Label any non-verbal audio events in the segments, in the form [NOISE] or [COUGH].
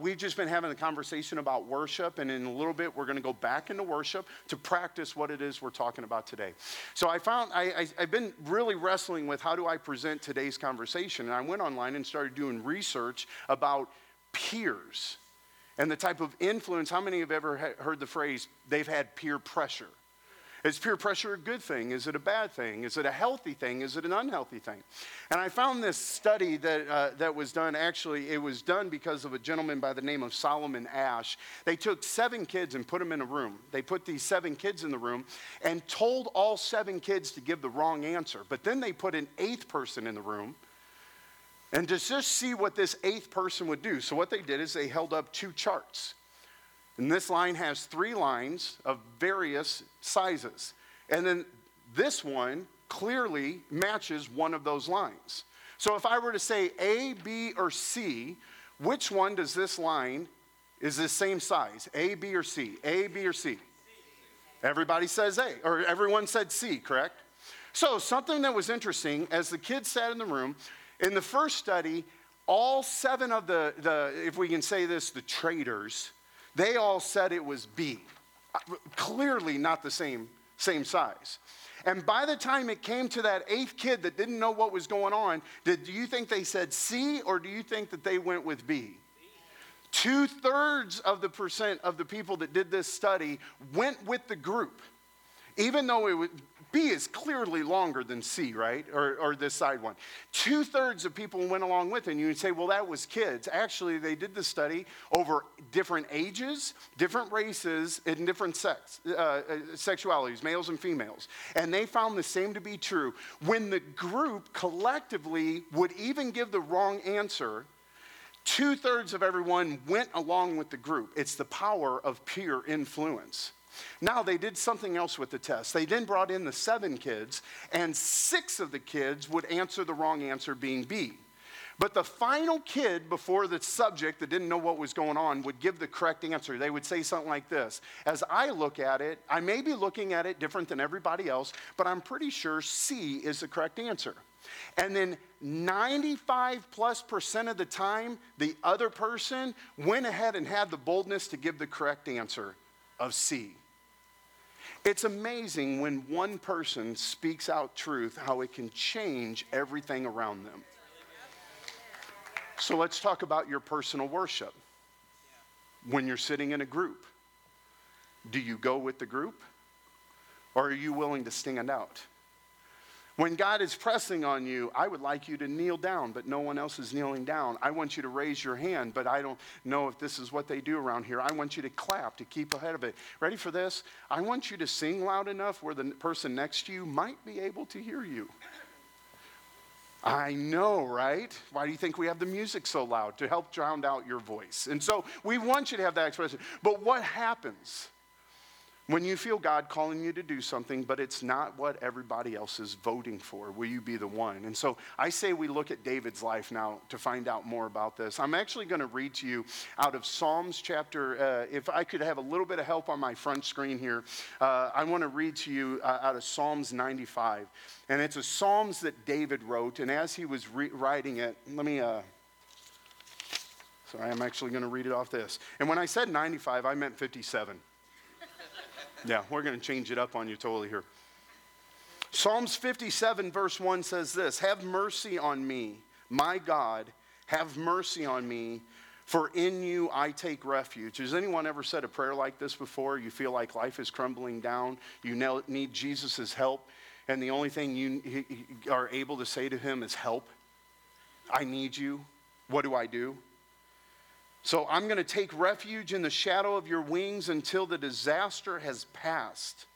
We've just been having a conversation about worship, and in a little bit, we're going to go back into worship to practice what it is we're talking about today. So, I found I, I've been really wrestling with how do I present today's conversation, and I went online and started doing research about peers and the type of influence. How many have ever heard the phrase, they've had peer pressure? Is peer pressure a good thing? Is it a bad thing? Is it a healthy thing? Is it an unhealthy thing? And I found this study that, uh, that was done, actually, it was done because of a gentleman by the name of Solomon Asch. They took seven kids and put them in a room. They put these seven kids in the room and told all seven kids to give the wrong answer. But then they put an eighth person in the room and to just see what this eighth person would do. So, what they did is they held up two charts. And this line has three lines of various sizes. And then this one clearly matches one of those lines. So if I were to say A, B, or C, which one does this line is the same size? A, B, or C? A, B, or C? Everybody says A, or everyone said C, correct? So something that was interesting, as the kids sat in the room, in the first study, all seven of the, the if we can say this, the traitors, they all said it was B. Uh, clearly not the same, same size. And by the time it came to that eighth kid that didn't know what was going on, did, do you think they said C or do you think that they went with B? Two thirds of the percent of the people that did this study went with the group. Even though it was, B is clearly longer than C, right? Or, or this side one. Two thirds of people went along with it. And you would say, well, that was kids. Actually, they did the study over different ages, different races, and different sex, uh, uh, sexualities, males and females. And they found the same to be true. When the group collectively would even give the wrong answer, two thirds of everyone went along with the group. It's the power of peer influence. Now, they did something else with the test. They then brought in the seven kids, and six of the kids would answer the wrong answer, being B. But the final kid before the subject that didn't know what was going on would give the correct answer. They would say something like this As I look at it, I may be looking at it different than everybody else, but I'm pretty sure C is the correct answer. And then 95 plus percent of the time, the other person went ahead and had the boldness to give the correct answer of C. It's amazing when one person speaks out truth, how it can change everything around them. So let's talk about your personal worship. When you're sitting in a group, do you go with the group? Or are you willing to stand out? When God is pressing on you, I would like you to kneel down, but no one else is kneeling down. I want you to raise your hand, but I don't know if this is what they do around here. I want you to clap to keep ahead of it. Ready for this? I want you to sing loud enough where the person next to you might be able to hear you. I know, right? Why do you think we have the music so loud? To help drown out your voice. And so we want you to have that expression. But what happens? When you feel God calling you to do something, but it's not what everybody else is voting for, will you be the one? And so I say we look at David's life now to find out more about this. I'm actually going to read to you out of Psalms chapter, uh, if I could have a little bit of help on my front screen here, uh, I want to read to you uh, out of Psalms 95. And it's a Psalms that David wrote. And as he was re- writing it, let me. Uh, sorry, I'm actually going to read it off this. And when I said 95, I meant 57. Yeah, we're going to change it up on you totally here. Psalms 57, verse 1 says this Have mercy on me, my God, have mercy on me, for in you I take refuge. Has anyone ever said a prayer like this before? You feel like life is crumbling down, you need Jesus' help, and the only thing you are able to say to him is, Help. I need you. What do I do? So I'm going to take refuge in the shadow of your wings until the disaster has passed.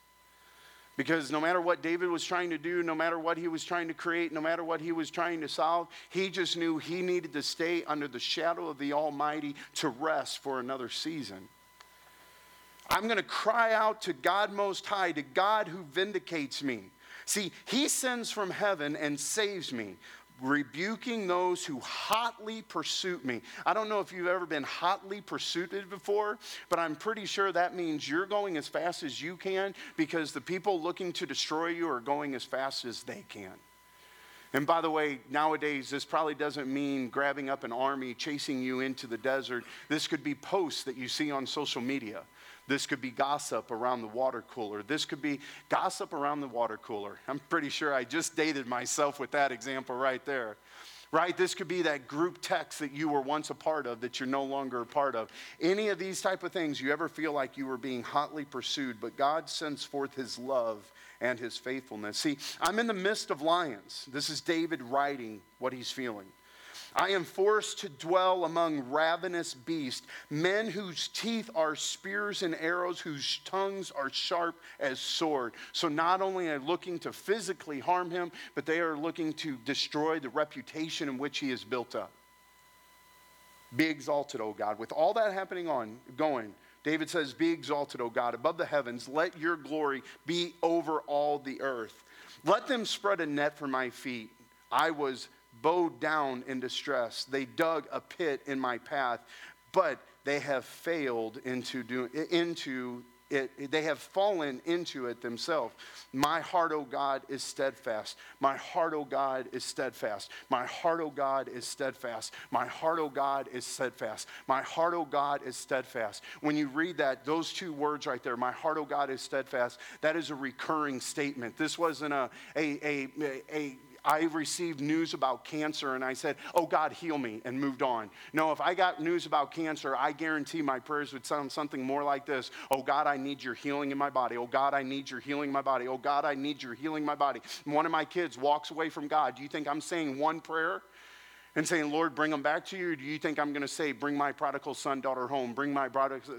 Because no matter what David was trying to do, no matter what he was trying to create, no matter what he was trying to solve, he just knew he needed to stay under the shadow of the Almighty to rest for another season. I'm going to cry out to God Most High, to God who vindicates me. See, he sends from heaven and saves me rebuking those who hotly pursue me. I don't know if you've ever been hotly pursued before, but I'm pretty sure that means you're going as fast as you can because the people looking to destroy you are going as fast as they can. And by the way, nowadays, this probably doesn't mean grabbing up an army, chasing you into the desert. This could be posts that you see on social media. This could be gossip around the water cooler. This could be gossip around the water cooler. I'm pretty sure I just dated myself with that example right there. Right? This could be that group text that you were once a part of that you're no longer a part of. Any of these type of things, you ever feel like you were being hotly pursued, but God sends forth his love and his faithfulness. See, I'm in the midst of lions. This is David writing what he's feeling. I am forced to dwell among ravenous beasts, men whose teeth are spears and arrows, whose tongues are sharp as sword. So not only are looking to physically harm him, but they are looking to destroy the reputation in which he is built up. Be exalted, O God. With all that happening on going, David says, Be exalted, O God, above the heavens. Let your glory be over all the earth. Let them spread a net for my feet. I was bowed down in distress. They dug a pit in my path, but they have failed into, do, into it, they have fallen into it themselves. My heart, O oh God, is steadfast. My heart, O oh God, is steadfast. My heart, O oh God, is steadfast. My heart, O God, is steadfast. My heart, O God, is steadfast. When you read that, those two words right there, my heart, O God, is steadfast, that is a recurring statement. This wasn't a, a, a, a I received news about cancer and I said, Oh God, heal me, and moved on. No, if I got news about cancer, I guarantee my prayers would sound something more like this Oh God, I need your healing in my body. Oh God, I need your healing in my body. Oh God, I need your healing in my body. one of my kids walks away from God. Do you think I'm saying one prayer? And saying, Lord, bring them back to you? Do you think I'm going to say, bring my prodigal son, daughter home, bring my prodigal?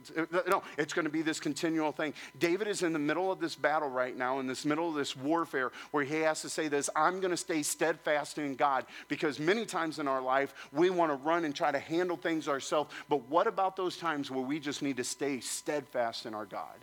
No, it's going to be this continual thing. David is in the middle of this battle right now, in this middle of this warfare, where he has to say this I'm going to stay steadfast in God because many times in our life, we want to run and try to handle things ourselves. But what about those times where we just need to stay steadfast in our God?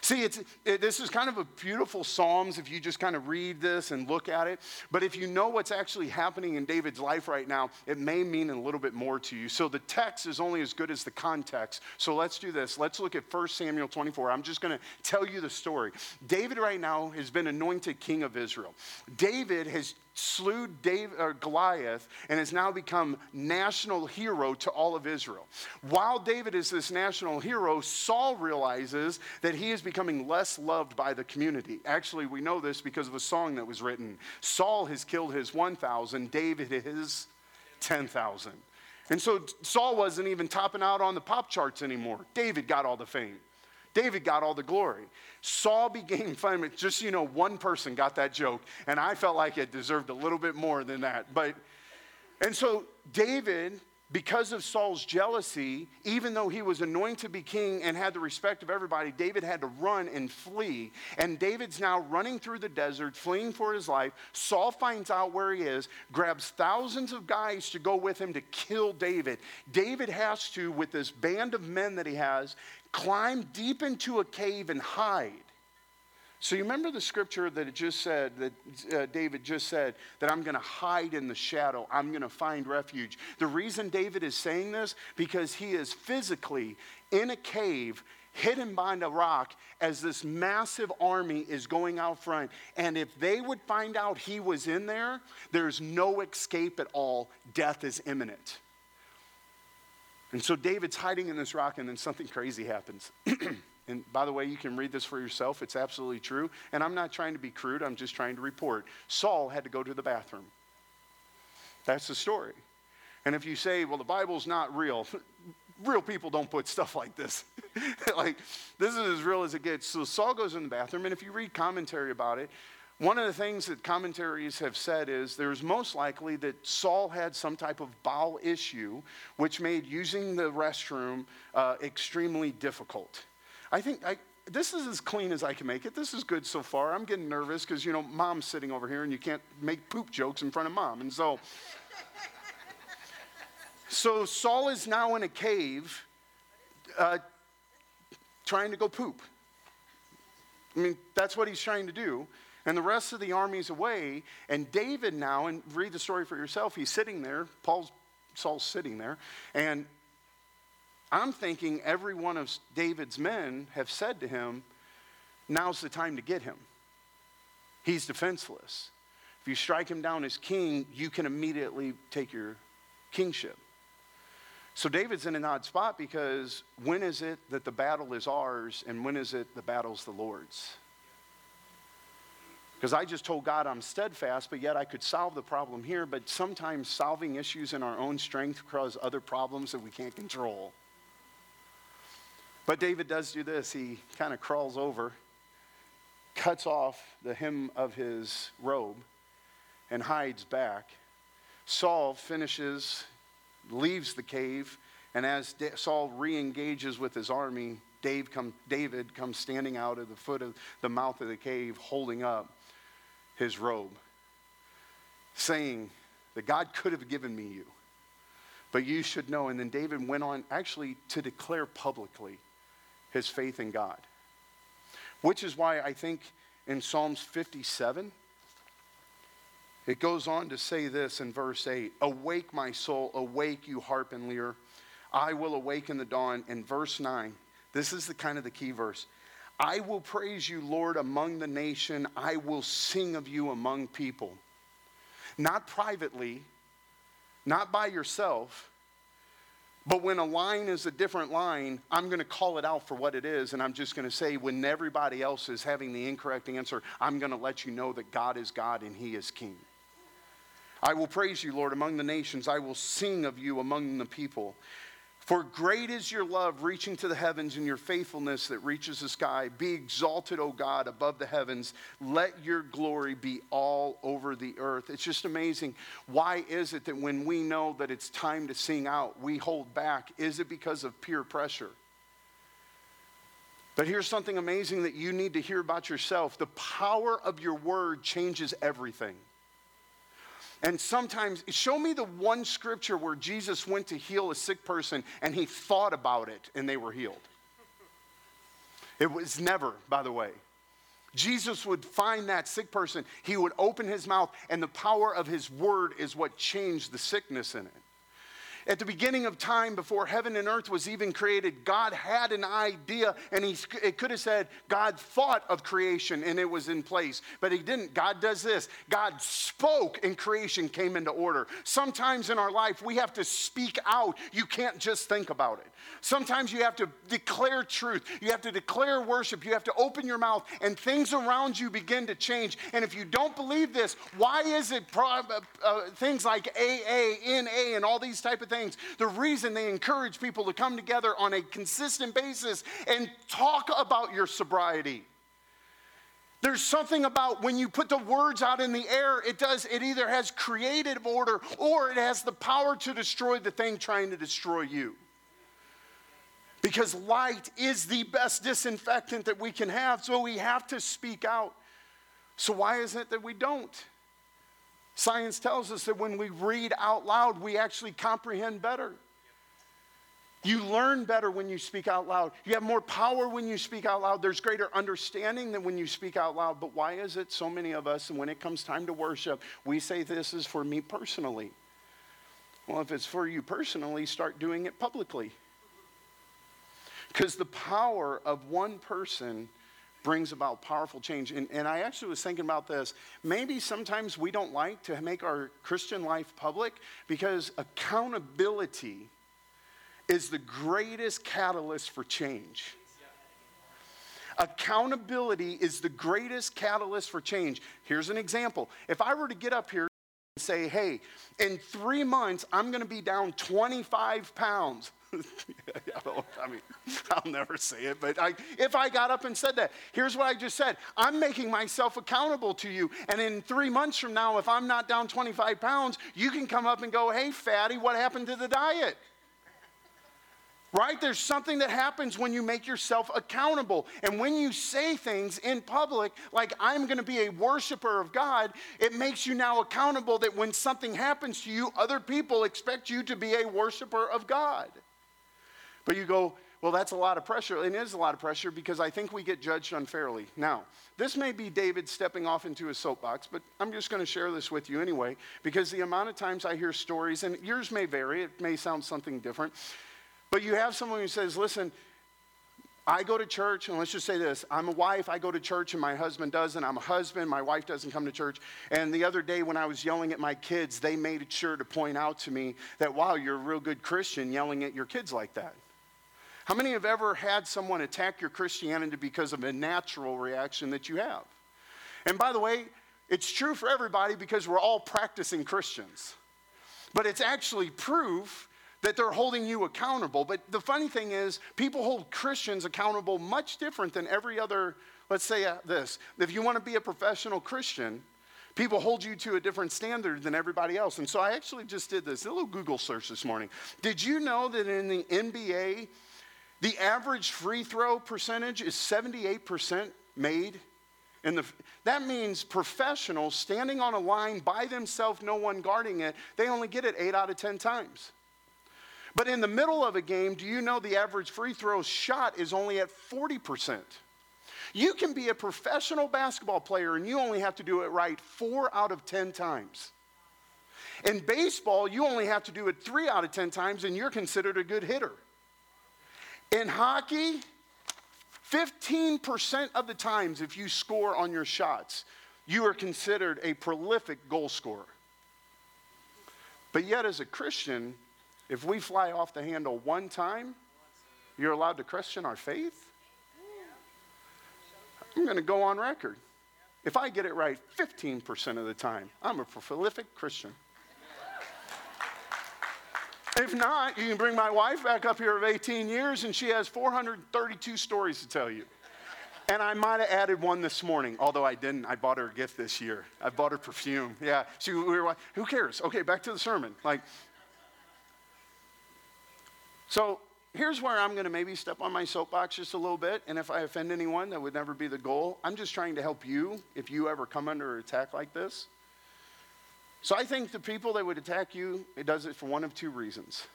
See, it's, it, this is kind of a beautiful Psalms if you just kind of read this and look at it. But if you know what's actually happening in David's life right now, it may mean a little bit more to you. So the text is only as good as the context. So let's do this. Let's look at 1 Samuel 24. I'm just going to tell you the story. David right now has been anointed king of Israel. David has slew Dave, uh, Goliath and has now become national hero to all of Israel. While David is this national hero, Saul realizes that he is becoming less loved by the community. Actually, we know this because of a song that was written. Saul has killed his 1,000, David his 10,000. And so Saul wasn't even topping out on the pop charts anymore. David got all the fame. David got all the glory. Saul became [LAUGHS] famous. Just you know, one person got that joke, and I felt like it deserved a little bit more than that. But and so David, because of Saul's jealousy, even though he was anointed to be king and had the respect of everybody, David had to run and flee. And David's now running through the desert, fleeing for his life. Saul finds out where he is, grabs thousands of guys to go with him to kill David. David has to, with this band of men that he has, climb deep into a cave and hide. So you remember the scripture that it just said, that uh, David just said, that I'm going to hide in the shadow, I'm going to find refuge. The reason David is saying this, because he is physically in a cave, hidden behind a rock, as this massive army is going out front. And if they would find out he was in there, there's no escape at all. Death is imminent. And so David's hiding in this rock, and then something crazy happens. [CLEARS THROAT] and by the way, you can read this for yourself. It's absolutely true. And I'm not trying to be crude, I'm just trying to report. Saul had to go to the bathroom. That's the story. And if you say, well, the Bible's not real, [LAUGHS] real people don't put stuff like this. [LAUGHS] like, this is as real as it gets. So Saul goes in the bathroom, and if you read commentary about it, one of the things that commentaries have said is there's most likely that Saul had some type of bowel issue, which made using the restroom uh, extremely difficult. I think I, this is as clean as I can make it. This is good so far. I'm getting nervous because, you know, mom's sitting over here and you can't make poop jokes in front of mom. And so, so Saul is now in a cave uh, trying to go poop. I mean, that's what he's trying to do. And the rest of the army's away. And David now, and read the story for yourself, he's sitting there. Paul's, Saul's sitting there. And I'm thinking every one of David's men have said to him, now's the time to get him. He's defenseless. If you strike him down as king, you can immediately take your kingship. So David's in an odd spot because when is it that the battle is ours and when is it the battle's the Lord's? Because I just told God I'm steadfast, but yet I could solve the problem here. But sometimes solving issues in our own strength cause other problems that we can't control. But David does do this. He kind of crawls over, cuts off the hem of his robe, and hides back. Saul finishes, leaves the cave, and as Saul re engages with his army, Dave come, David comes standing out of the foot of the mouth of the cave, holding up his robe, saying that God could have given me you, but you should know. And then David went on actually to declare publicly his faith in God, which is why I think in Psalms 57, it goes on to say this in verse 8 Awake, my soul, awake, you harp and lyre. I will awake in the dawn. In verse 9, this is the kind of the key verse. I will praise you, Lord, among the nation. I will sing of you among people. Not privately, not by yourself, but when a line is a different line, I'm going to call it out for what it is. And I'm just going to say, when everybody else is having the incorrect answer, I'm going to let you know that God is God and He is King. I will praise you, Lord, among the nations. I will sing of you among the people. For great is your love reaching to the heavens and your faithfulness that reaches the sky. Be exalted, O God, above the heavens. Let your glory be all over the earth. It's just amazing. Why is it that when we know that it's time to sing out, we hold back? Is it because of peer pressure? But here's something amazing that you need to hear about yourself the power of your word changes everything. And sometimes, show me the one scripture where Jesus went to heal a sick person and he thought about it and they were healed. It was never, by the way. Jesus would find that sick person, he would open his mouth, and the power of his word is what changed the sickness in it. At the beginning of time, before heaven and earth was even created, God had an idea, and he, it could have said, God thought of creation and it was in place. But he didn't. God does this God spoke, and creation came into order. Sometimes in our life, we have to speak out. You can't just think about it. Sometimes you have to declare truth, you have to declare worship, you have to open your mouth, and things around you begin to change. And if you don't believe this, why is it pro- uh, uh, things like AA, NA, and all these type of things? The reason they encourage people to come together on a consistent basis and talk about your sobriety. There's something about when you put the words out in the air, it does, it either has creative order or it has the power to destroy the thing trying to destroy you. Because light is the best disinfectant that we can have, so we have to speak out. So, why is it that we don't? Science tells us that when we read out loud, we actually comprehend better. You learn better when you speak out loud. You have more power when you speak out loud. There's greater understanding than when you speak out loud. But why is it so many of us, and when it comes time to worship, we say this is for me personally? Well, if it's for you personally, start doing it publicly. Because the power of one person brings about powerful change. And, and I actually was thinking about this. Maybe sometimes we don't like to make our Christian life public because accountability is the greatest catalyst for change. Accountability is the greatest catalyst for change. Here's an example. If I were to get up here and say, hey, in three months, I'm going to be down 25 pounds. [LAUGHS] I mean, I'll never say it, but I, if I got up and said that, here's what I just said I'm making myself accountable to you. And in three months from now, if I'm not down 25 pounds, you can come up and go, hey, fatty, what happened to the diet? Right? There's something that happens when you make yourself accountable. And when you say things in public, like I'm going to be a worshiper of God, it makes you now accountable that when something happens to you, other people expect you to be a worshiper of God. But you go, well, that's a lot of pressure. It is a lot of pressure because I think we get judged unfairly. Now, this may be David stepping off into his soapbox, but I'm just going to share this with you anyway because the amount of times I hear stories, and yours may vary, it may sound something different, but you have someone who says, listen, I go to church, and let's just say this I'm a wife, I go to church, and my husband doesn't. I'm a husband, my wife doesn't come to church. And the other day, when I was yelling at my kids, they made sure to point out to me that, wow, you're a real good Christian yelling at your kids like that. How many have ever had someone attack your Christianity because of a natural reaction that you have? And by the way, it's true for everybody because we're all practicing Christians. But it's actually proof that they're holding you accountable. But the funny thing is, people hold Christians accountable much different than every other, let's say uh, this. If you want to be a professional Christian, people hold you to a different standard than everybody else. And so I actually just did this, a little Google search this morning. Did you know that in the NBA, the average free throw percentage is 78% made? In the, that means professionals standing on a line by themselves, no one guarding it, they only get it 8 out of 10 times. But in the middle of a game, do you know the average free throw shot is only at 40%? You can be a professional basketball player and you only have to do it right four out of 10 times. In baseball, you only have to do it three out of 10 times and you're considered a good hitter. In hockey, 15% of the times, if you score on your shots, you are considered a prolific goal scorer. But yet, as a Christian, if we fly off the handle one time, you're allowed to question our faith? I'm going to go on record. If I get it right 15% of the time, I'm a prolific Christian. If not, you can bring my wife back up here of 18 years and she has 432 stories to tell you. And I might have added one this morning, although I didn't. I bought her a gift this year. I bought her perfume. Yeah, she, we were who cares? Okay, back to the sermon. Like, so here's where I'm going to maybe step on my soapbox just a little bit. And if I offend anyone, that would never be the goal. I'm just trying to help you if you ever come under attack like this. So I think the people that would attack you, it does it for one of two reasons.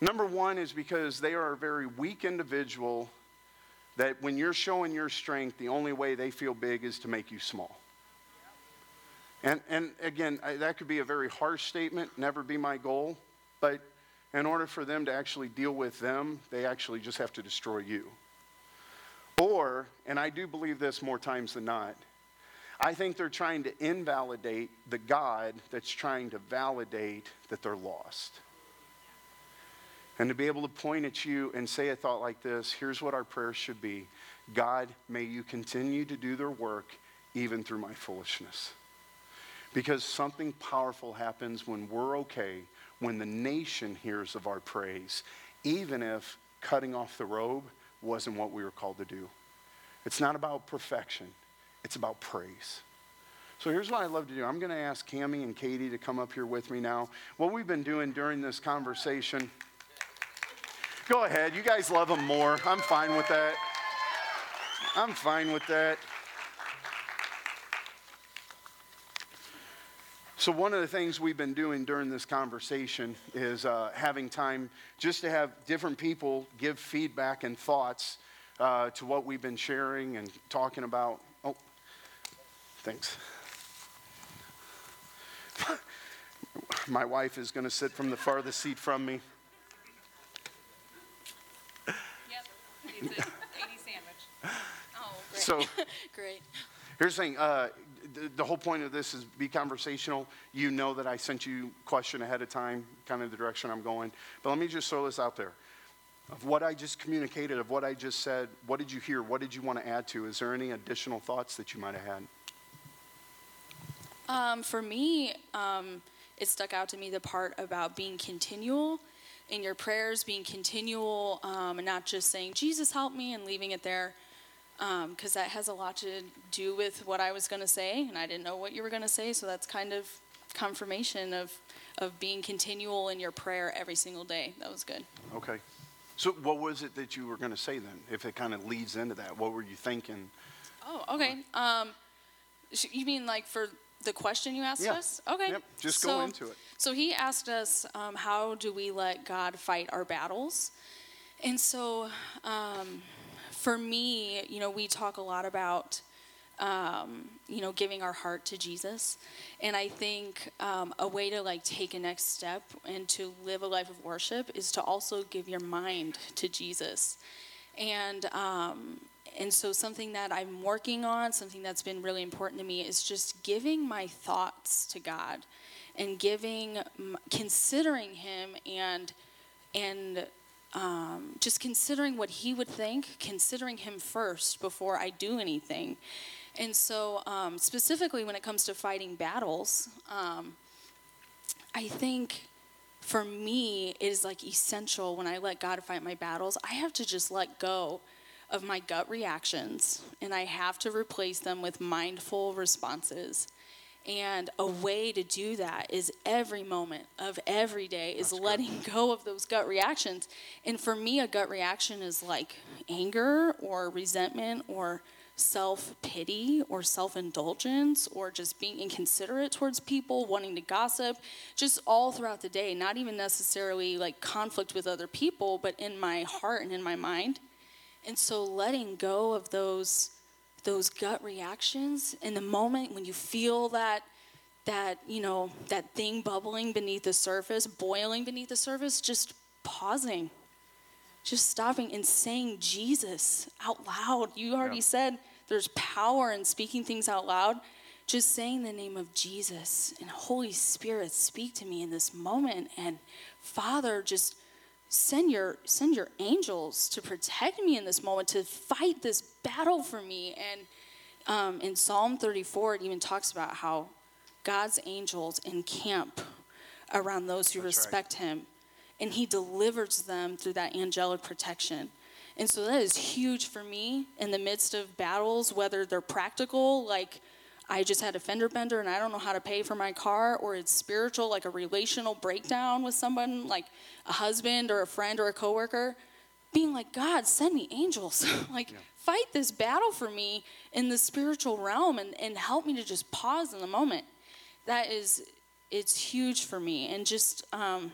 Number one is because they are a very weak individual that when you're showing your strength, the only way they feel big is to make you small. And, and again, I, that could be a very harsh statement, never be my goal, but in order for them to actually deal with them, they actually just have to destroy you. Or, and I do believe this more times than not, I think they're trying to invalidate the God that's trying to validate that they're lost. And to be able to point at you and say a thought like this here's what our prayer should be God, may you continue to do their work even through my foolishness. Because something powerful happens when we're okay when the nation hears of our praise, even if cutting off the robe wasn't what we were called to do. It's not about perfection, it's about praise. So here's what I love to do. I'm going to ask Cami and Katie to come up here with me now. What we've been doing during this conversation. Go ahead. You guys love them more. I'm fine with that. I'm fine with that. So, one of the things we've been doing during this conversation is uh, having time just to have different people give feedback and thoughts uh, to what we've been sharing and talking about. Thanks. My wife is going to sit from the farthest seat from me. Yep, it's a 80 sandwich. Oh, great. So, [LAUGHS] great. here's the thing uh, the, the whole point of this is be conversational. You know that I sent you question ahead of time, kind of the direction I'm going. But let me just throw this out there. Of what I just communicated, of what I just said, what did you hear? What did you want to add to? Is there any additional thoughts that you might have had? Um, for me, um, it stuck out to me the part about being continual in your prayers, being continual, um, and not just saying, Jesus, help me, and leaving it there. Because that has a lot to do with what I was going to say, and I didn't know what you were going to say, so that's kind of confirmation of, of being continual in your prayer every single day. That was good. Okay. So, what was it that you were going to say then? If it kind of leads into that, what were you thinking? Oh, okay. Um, you mean like for the question you asked Yeah. us? Okay. Yep, just go So- into it. So he asked us, um, how do we let God fight our battles? And so, um, for me, you know, we talk a lot about, um, you know, giving our heart to Jesus. And I think um, a way to like take a next step and to live a life of worship is to also give your mind to Jesus. And um, and so something that I'm working on, something that's been really important to me, is just giving my thoughts to God, and giving, considering Him, and and um, just considering what He would think, considering Him first before I do anything. And so, um, specifically when it comes to fighting battles, um, I think for me it is like essential when I let God fight my battles. I have to just let go of my gut reactions and I have to replace them with mindful responses. And a way to do that is every moment of every day is That's letting good. [LAUGHS] go of those gut reactions. And for me, a gut reaction is like anger or resentment or self pity or self indulgence or just being inconsiderate towards people, wanting to gossip, just all throughout the day, not even necessarily like conflict with other people, but in my heart and in my mind. And so letting go of those those gut reactions in the moment when you feel that that you know that thing bubbling beneath the surface boiling beneath the surface just pausing just stopping and saying Jesus out loud. You already yeah. said there's power in speaking things out loud. Just saying the name of Jesus and Holy Spirit, speak to me in this moment. And Father, just send your send your angels to protect me in this moment, to fight this battle for me. And um, in Psalm 34, it even talks about how God's angels encamp around those who That's respect right. Him, and He delivers them through that angelic protection. And so that is huge for me in the midst of battles, whether they're practical, like I just had a fender bender and I don't know how to pay for my car, or it's spiritual, like a relational breakdown with someone, like a husband or a friend or a coworker. Being like, God, send me angels. [LAUGHS] like, yeah. fight this battle for me in the spiritual realm and, and help me to just pause in the moment. That is, it's huge for me. And just, um,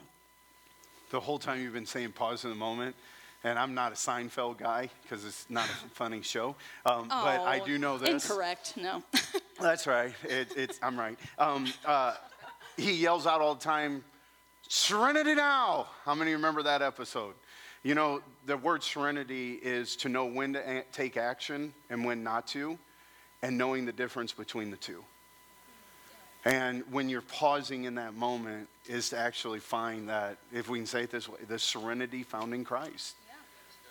the whole time you've been saying pause in the moment, and I'm not a Seinfeld guy because it's not a funny show. Um, oh, but I do know this. Incorrect. No. [LAUGHS] That's right. It, it's I'm right. Um, uh, he yells out all the time, "Serenity now!" How many remember that episode? You know, the word serenity is to know when to a- take action and when not to, and knowing the difference between the two. And when you're pausing in that moment, is to actually find that, if we can say it this way, the serenity found in Christ.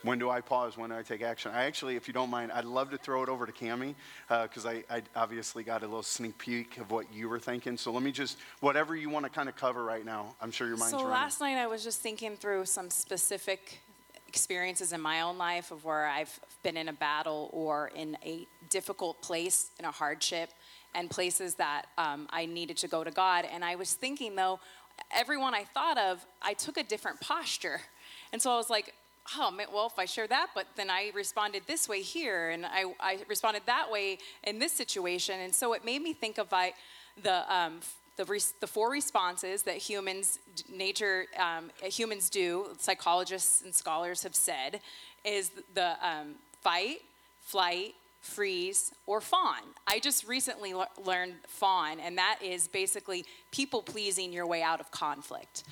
When do I pause? When do I take action? I actually, if you don't mind, I'd love to throw it over to Cami because uh, I, I, obviously got a little sneak peek of what you were thinking. So let me just, whatever you want to kind of cover right now, I'm sure your mind's So running. last night I was just thinking through some specific experiences in my own life of where I've been in a battle or in a difficult place, in a hardship, and places that um, I needed to go to God. And I was thinking though, everyone I thought of, I took a different posture. And so I was like, oh, well, if I share that, but then I responded this way here, and I, I responded that way in this situation. And so it made me think of like the, um, the, res- the four responses that humans, nature, um, humans do, psychologists and scholars have said, is the um, fight, flight, freeze, or fawn. I just recently le- learned fawn, and that is basically people pleasing your way out of conflict.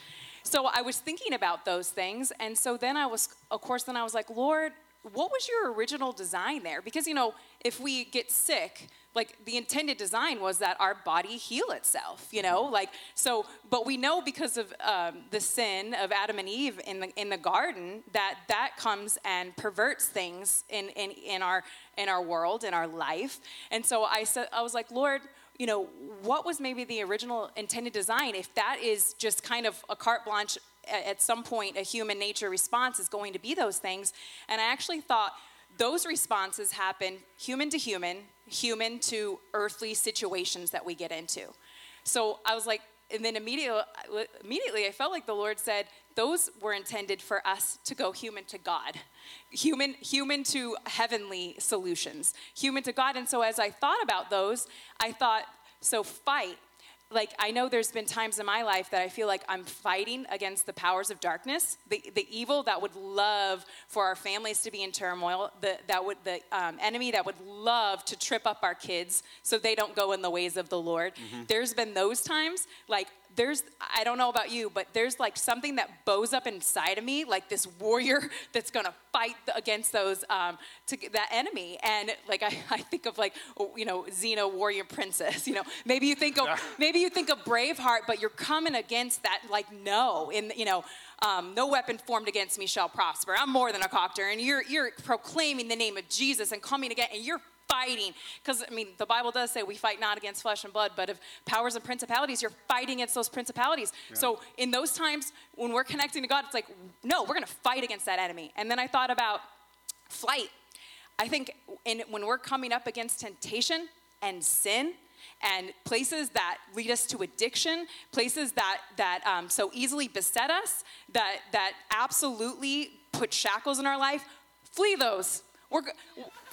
So I was thinking about those things. And so then I was, of course, then I was like, Lord, what was your original design there? Because, you know, if we get sick, like the intended design was that our body heal itself, you know, like so. But we know because of um, the sin of Adam and Eve in the in the garden that that comes and perverts things in in in our in our world in our life. And so I said, I was like, Lord, you know, what was maybe the original intended design if that is just kind of a carte blanche at some point a human nature response is going to be those things. And I actually thought those responses happen human to human, human to earthly situations that we get into. So I was like, and then immediately, immediately I felt like the Lord said, those were intended for us to go human to God, human, human to heavenly solutions, human to God. And so as I thought about those, I thought, so fight like I know there's been times in my life that I feel like I'm fighting against the powers of darkness, the, the evil that would love for our families to be in turmoil, the, that would the um, enemy that would love to trip up our kids so they don't go in the ways of the Lord. Mm-hmm. There's been those times, like there's I don't know about you, but there's like something that bows up inside of me, like this warrior [LAUGHS] that's gonna fight against those um, to that enemy. And like I, I think of like oh, you know Xena warrior princess. You know maybe you think of [LAUGHS] maybe you think of Braveheart, but you're coming against that like no in you know. Um, no weapon formed against me shall prosper. I'm more than a conqueror, and you're you're proclaiming the name of Jesus and coming again, and you're fighting. Because, I mean, the Bible does say we fight not against flesh and blood, but of powers and principalities, you're fighting against those principalities. So, in those times when we're connecting to God, it's like, no, we're going to fight against that enemy. And then I thought about flight. I think in, when we're coming up against temptation and sin, and places that lead us to addiction, places that that um, so easily beset us, that that absolutely put shackles in our life, flee those. We're,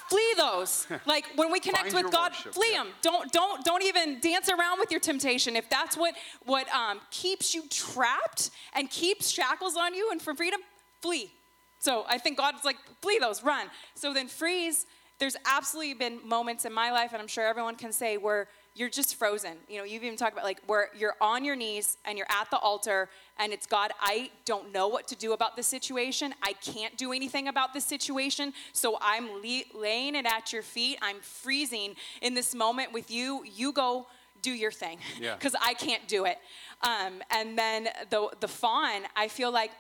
flee those. [LAUGHS] Like when we connect with God, worship, flee yeah. them. Don't don't don't even dance around with your temptation. If that's what what um, keeps you trapped and keeps shackles on you and from freedom, flee. So I think God's like flee those, run. So then freeze. There's absolutely been moments in my life, and I'm sure everyone can say where you're just frozen. You know, you've even talked about like where you're on your knees and you're at the altar and it's God, I don't know what to do about this situation. I can't do anything about this situation. So I'm le- laying it at your feet. I'm freezing in this moment with you. You go do your thing Yeah. [LAUGHS] because I can't do it. Um, and then the, the fawn, I feel like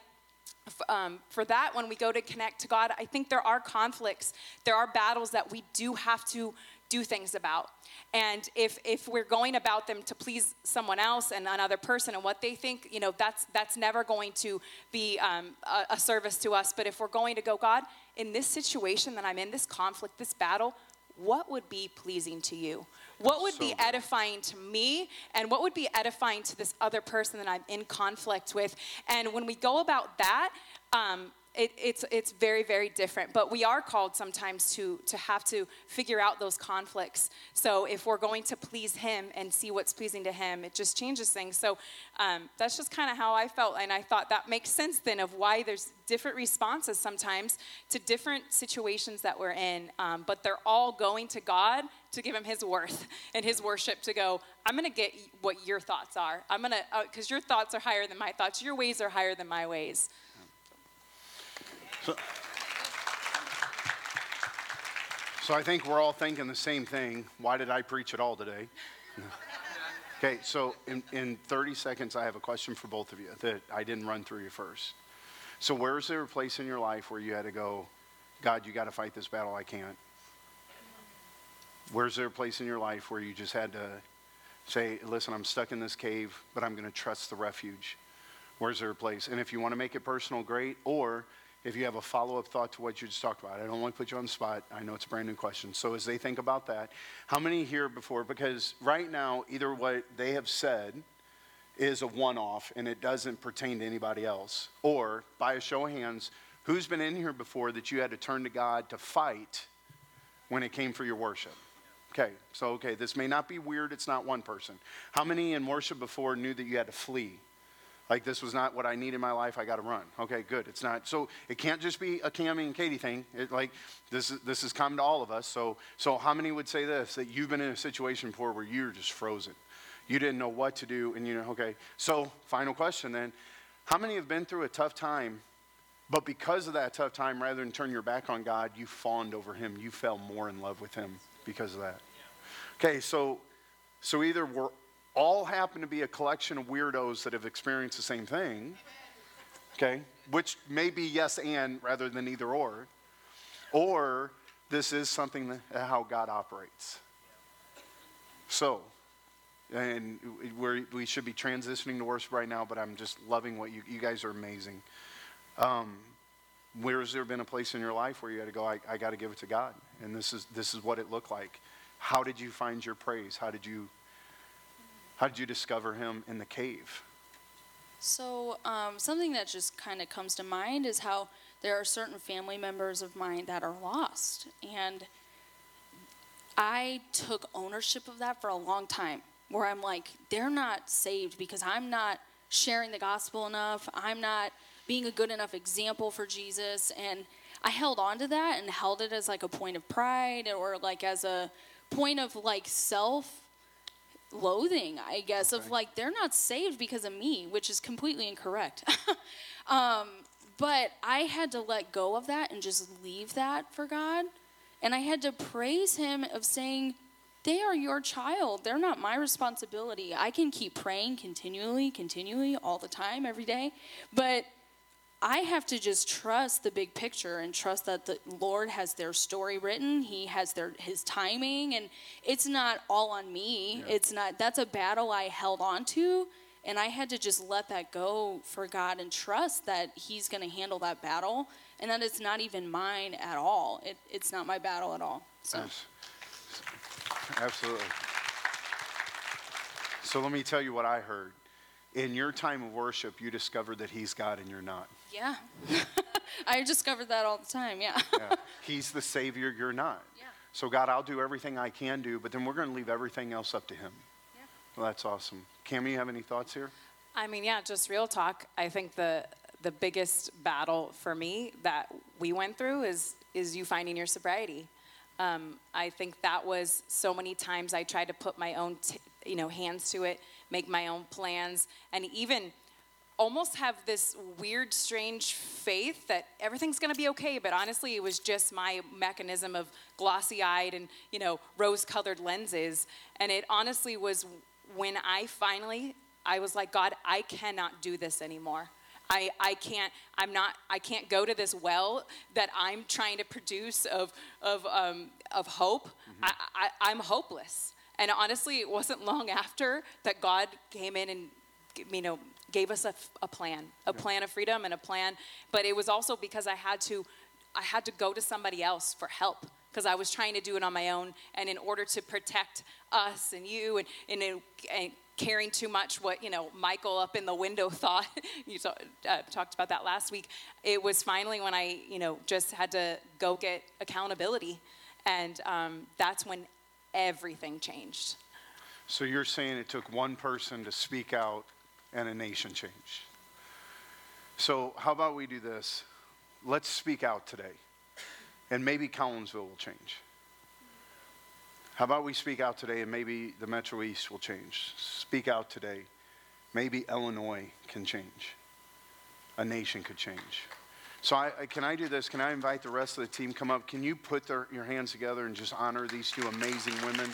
um, for that, when we go to connect to God, I think there are conflicts. There are battles that we do have to do things about. And if, if we're going about them to please someone else and another person and what they think, you know, that's, that's never going to be um, a, a service to us. But if we're going to go, God, in this situation that I'm in, this conflict, this battle, what would be pleasing to you? What would So be edifying to me? And what would be edifying to this other person that I'm in conflict with? And when we go about that, um, it, it's, it's very, very different. But we are called sometimes to, to have to figure out those conflicts. So if we're going to please Him and see what's pleasing to Him, it just changes things. So um, that's just kind of how I felt. And I thought that makes sense then of why there's different responses sometimes to different situations that we're in. Um, but they're all going to God to give Him His worth [LAUGHS] and His worship to go, I'm going to get what your thoughts are. I'm going to, because your thoughts are higher than my thoughts. Your ways are higher than my ways. So I think we're all thinking the same thing. Why did I preach at all today? [LAUGHS] okay, so in, in 30 seconds, I have a question for both of you that I didn't run through you first. So, where's there a place in your life where you had to go, God, you got to fight this battle, I can't? Where's there a place in your life where you just had to say, listen, I'm stuck in this cave, but I'm going to trust the refuge? Where's there a place? And if you want to make it personal, great. Or if you have a follow up thought to what you just talked about, I don't want to put you on the spot. I know it's a brand new question. So as they think about that, how many here before? Because right now, either what they have said is a one off and it doesn't pertain to anybody else, or by a show of hands, who's been in here before that you had to turn to God to fight when it came for your worship? Okay, so okay, this may not be weird, it's not one person. How many in worship before knew that you had to flee? Like this was not what I need in my life. I got to run. Okay, good. It's not. So it can't just be a Cami and Katie thing. It, like this is this has come to all of us. So so how many would say this that you've been in a situation before where you're just frozen, you didn't know what to do, and you know. Okay. So final question then, how many have been through a tough time, but because of that tough time, rather than turn your back on God, you fawned over Him. You fell more in love with Him because of that. Okay. So so either we're all happen to be a collection of weirdos that have experienced the same thing, okay, which may be yes and rather than either or, or this is something that how God operates. So, and we should be transitioning to worship right now, but I'm just loving what you, you guys are amazing. Um, where has there been a place in your life where you had to go, I, I got to give it to God? And this is, this is what it looked like. How did you find your praise? How did you how did you discover him in the cave? So, um, something that just kind of comes to mind is how there are certain family members of mine that are lost. And I took ownership of that for a long time, where I'm like, they're not saved because I'm not sharing the gospel enough. I'm not being a good enough example for Jesus. And I held on to that and held it as like a point of pride or like as a point of like self loathing, I guess, of like they're not saved because of me, which is completely incorrect. [LAUGHS] um, but I had to let go of that and just leave that for God. And I had to praise Him of saying, they are your child. They're not my responsibility. I can keep praying continually, continually, all the time, every day. But I have to just trust the big picture and trust that the Lord has their story written. He has their his timing and it's not all on me. It's not that's a battle I held on to and I had to just let that go for God and trust that he's going to handle that battle and that it's not even mine at all. It, it's not my battle at all. So Absolutely. So let me tell you what I heard. In your time of worship, you discovered that He's God and you're not. yeah. [LAUGHS] I discovered that all the time. Yeah. Yeah. He's the Savior, you're not. Yeah. So, God, I'll do everything I can do, but then we're going to leave everything else up to Him. Yeah. Well, that's awesome. Cami, you have any thoughts here? I mean, yeah, just real talk. I think the the biggest battle for me that we went through is is you finding your sobriety. Um, I think that was so many times I tried to put my own, t- you know, hands to it, make my own plans, and even almost have this weird, strange faith that everything's going to be okay. But honestly, it was just my mechanism of glossy-eyed and you know rose-colored lenses. And it honestly was when I finally, I was like, God, I cannot do this anymore. I, I can't I'm not I can't go to this well that I'm trying to produce of of um, of hope. I, I, I'm hopeless. And honestly, it wasn't long after that God came in and you know gave us a, a plan, a plan of freedom and a plan. But it was also because I had to I had to go to somebody else for help because I was trying to do it on my own. And in order to protect us and you and, and, and, and caring too much what, you know, Michael up in the window [LAUGHS] thought, you saw, uh, talked about that last week. It was finally when I, you know, just had to go get accountability. And um, that's when everything changed. So, you're saying it took one person to speak out and a nation changed. So, how about we do this? Let's speak out today, and maybe Collinsville will change. How about we speak out today and maybe the Metro East will change? Speak out today. Maybe Illinois can change. A nation could change. So, I, can I do this? Can I invite the rest of the team come up? Can you put their, your hands together and just honor these two amazing women?